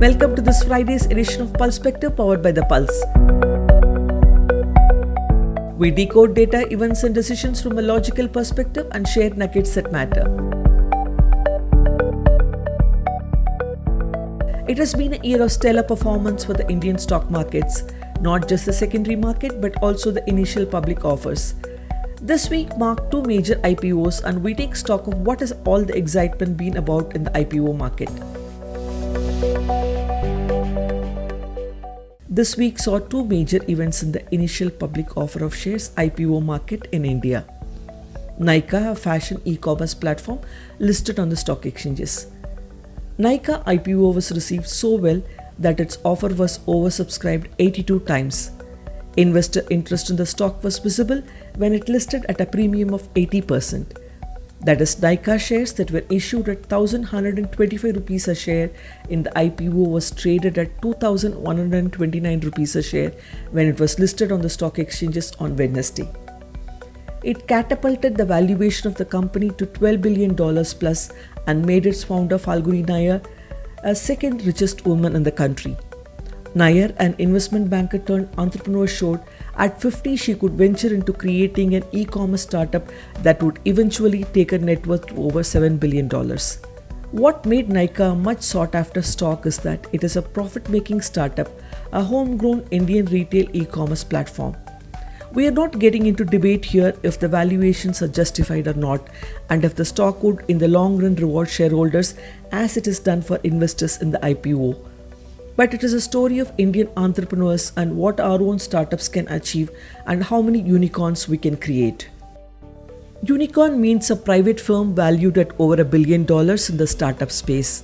Welcome to this Friday's edition of Pulse Spectre powered by The Pulse. We decode data, events, and decisions from a logical perspective and share nuggets that matter. It has been a year of stellar performance for the Indian stock markets, not just the secondary market but also the initial public offers. This week marked two major IPOs, and we take stock of what has all the excitement been about in the IPO market. This week saw two major events in the initial public offer of shares IPO market in India. Nykaa, a fashion e commerce platform, listed on the stock exchanges. Nykaa IPO was received so well that its offer was oversubscribed 82 times. Investor interest in the stock was visible when it listed at a premium of 80%. That is, Nykaa shares that were issued at 1125 rupees a share in the IPO was traded at 2129 rupees a share when it was listed on the stock exchanges on Wednesday. It catapulted the valuation of the company to $12 billion plus and made its founder Falguni Nayar a second richest woman in the country. Nayar, an investment banker turned entrepreneur, showed at 50 she could venture into creating an e commerce startup that would eventually take her net worth to over $7 billion. What made Nykaa a much sought after stock is that it is a profit making startup, a homegrown Indian retail e commerce platform. We are not getting into debate here if the valuations are justified or not, and if the stock would in the long run reward shareholders as it is done for investors in the IPO but it is a story of Indian entrepreneurs and what our own startups can achieve and how many unicorns we can create. Unicorn means a private firm valued at over a billion dollars in the startup space.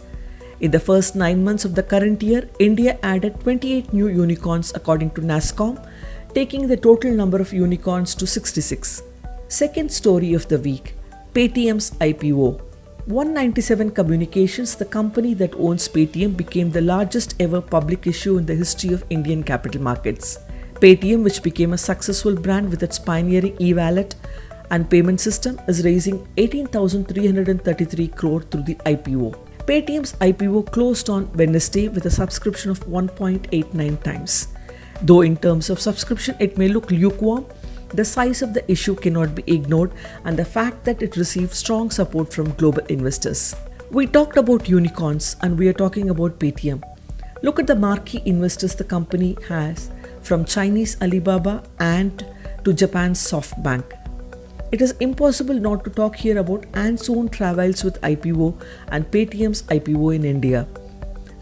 In the first nine months of the current year, India added 28 new unicorns according to NASSCOM, taking the total number of unicorns to 66. Second story of the week Paytm's IPO. One 97 Communications, the company that owns Paytm, became the largest ever public issue in the history of Indian capital markets. Paytm, which became a successful brand with its pioneering e wallet and payment system, is raising 18,333 crore through the IPO. Paytm's IPO closed on Wednesday with a subscription of 1.89 times. Though, in terms of subscription, it may look lukewarm, the size of the issue cannot be ignored, and the fact that it received strong support from global investors. We talked about unicorns, and we are talking about Paytm. Look at the marquee investors the company has from Chinese Alibaba and to Japan's SoftBank. It is impossible not to talk here about Ant's own travels with IPO and Paytm's IPO in India.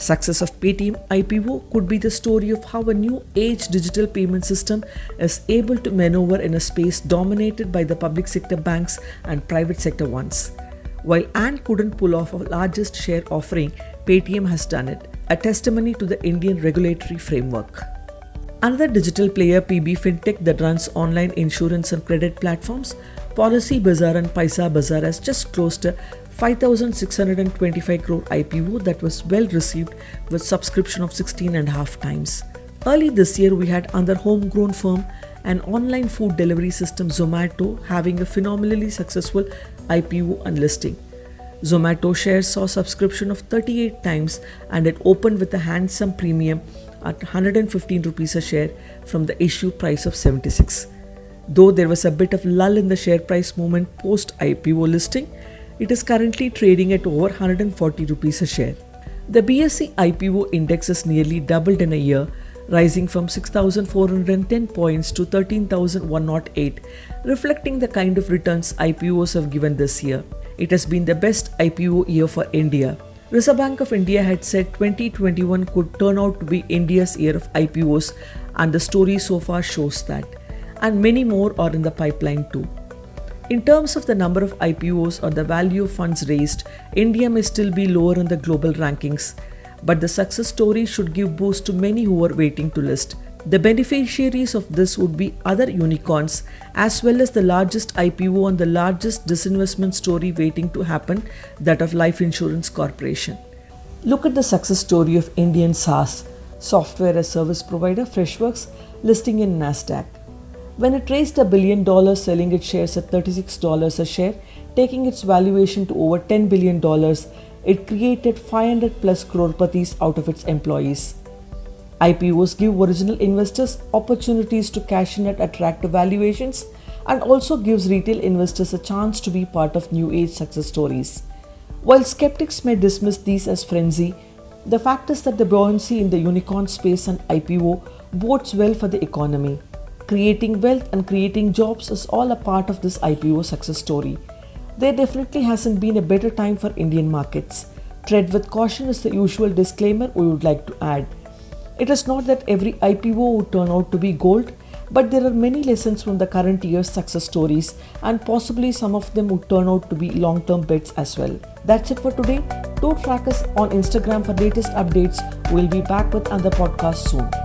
Success of Paytm IPO could be the story of how a new age digital payment system is able to maneuver in a space dominated by the public sector banks and private sector ones. While Ant couldn't pull off a largest share offering, Paytm has done it, a testimony to the Indian regulatory framework. Another digital player, PB Fintech, that runs online insurance and credit platforms, Policy Bazaar and Paisa Bazaar, has just closed a 5625 crore IPO that was well received with subscription of 16 and a half times. Early this year, we had another homegrown firm, an online food delivery system Zomato, having a phenomenally successful IPO and listing. Zomato shares saw subscription of 38 times and it opened with a handsome premium at 115 rupees a share from the issue price of 76. Though there was a bit of lull in the share price movement post IPO listing, it is currently trading at over 140 rupees a share. The BSE IPO index has nearly doubled in a year, rising from 6,410 points to 13,108, reflecting the kind of returns IPOs have given this year. It has been the best IPO year for India. Reserve Bank of India had said 2021 could turn out to be India's year of IPOs, and the story so far shows that. And many more are in the pipeline too. In terms of the number of IPOs or the value of funds raised, India may still be lower in the global rankings, but the success story should give boost to many who are waiting to list. The beneficiaries of this would be other unicorns as well as the largest IPO and the largest disinvestment story waiting to happen, that of Life Insurance Corporation. Look at the success story of Indian SaaS, software as service provider Freshworks, listing in Nasdaq when it raised a billion dollars selling its shares at $36 a share, taking its valuation to over $10 billion, it created 500 plus crorepati's out of its employees. IPOs give original investors opportunities to cash in at attractive valuations and also gives retail investors a chance to be part of new age success stories. While skeptics may dismiss these as frenzy, the fact is that the buoyancy in the unicorn space and IPO bodes well for the economy. Creating wealth and creating jobs is all a part of this IPO success story. There definitely hasn't been a better time for Indian markets. Tread with caution is the usual disclaimer we would like to add. It is not that every IPO would turn out to be gold, but there are many lessons from the current year's success stories, and possibly some of them would turn out to be long term bets as well. That's it for today. Do track us on Instagram for latest updates. We'll be back with another podcast soon.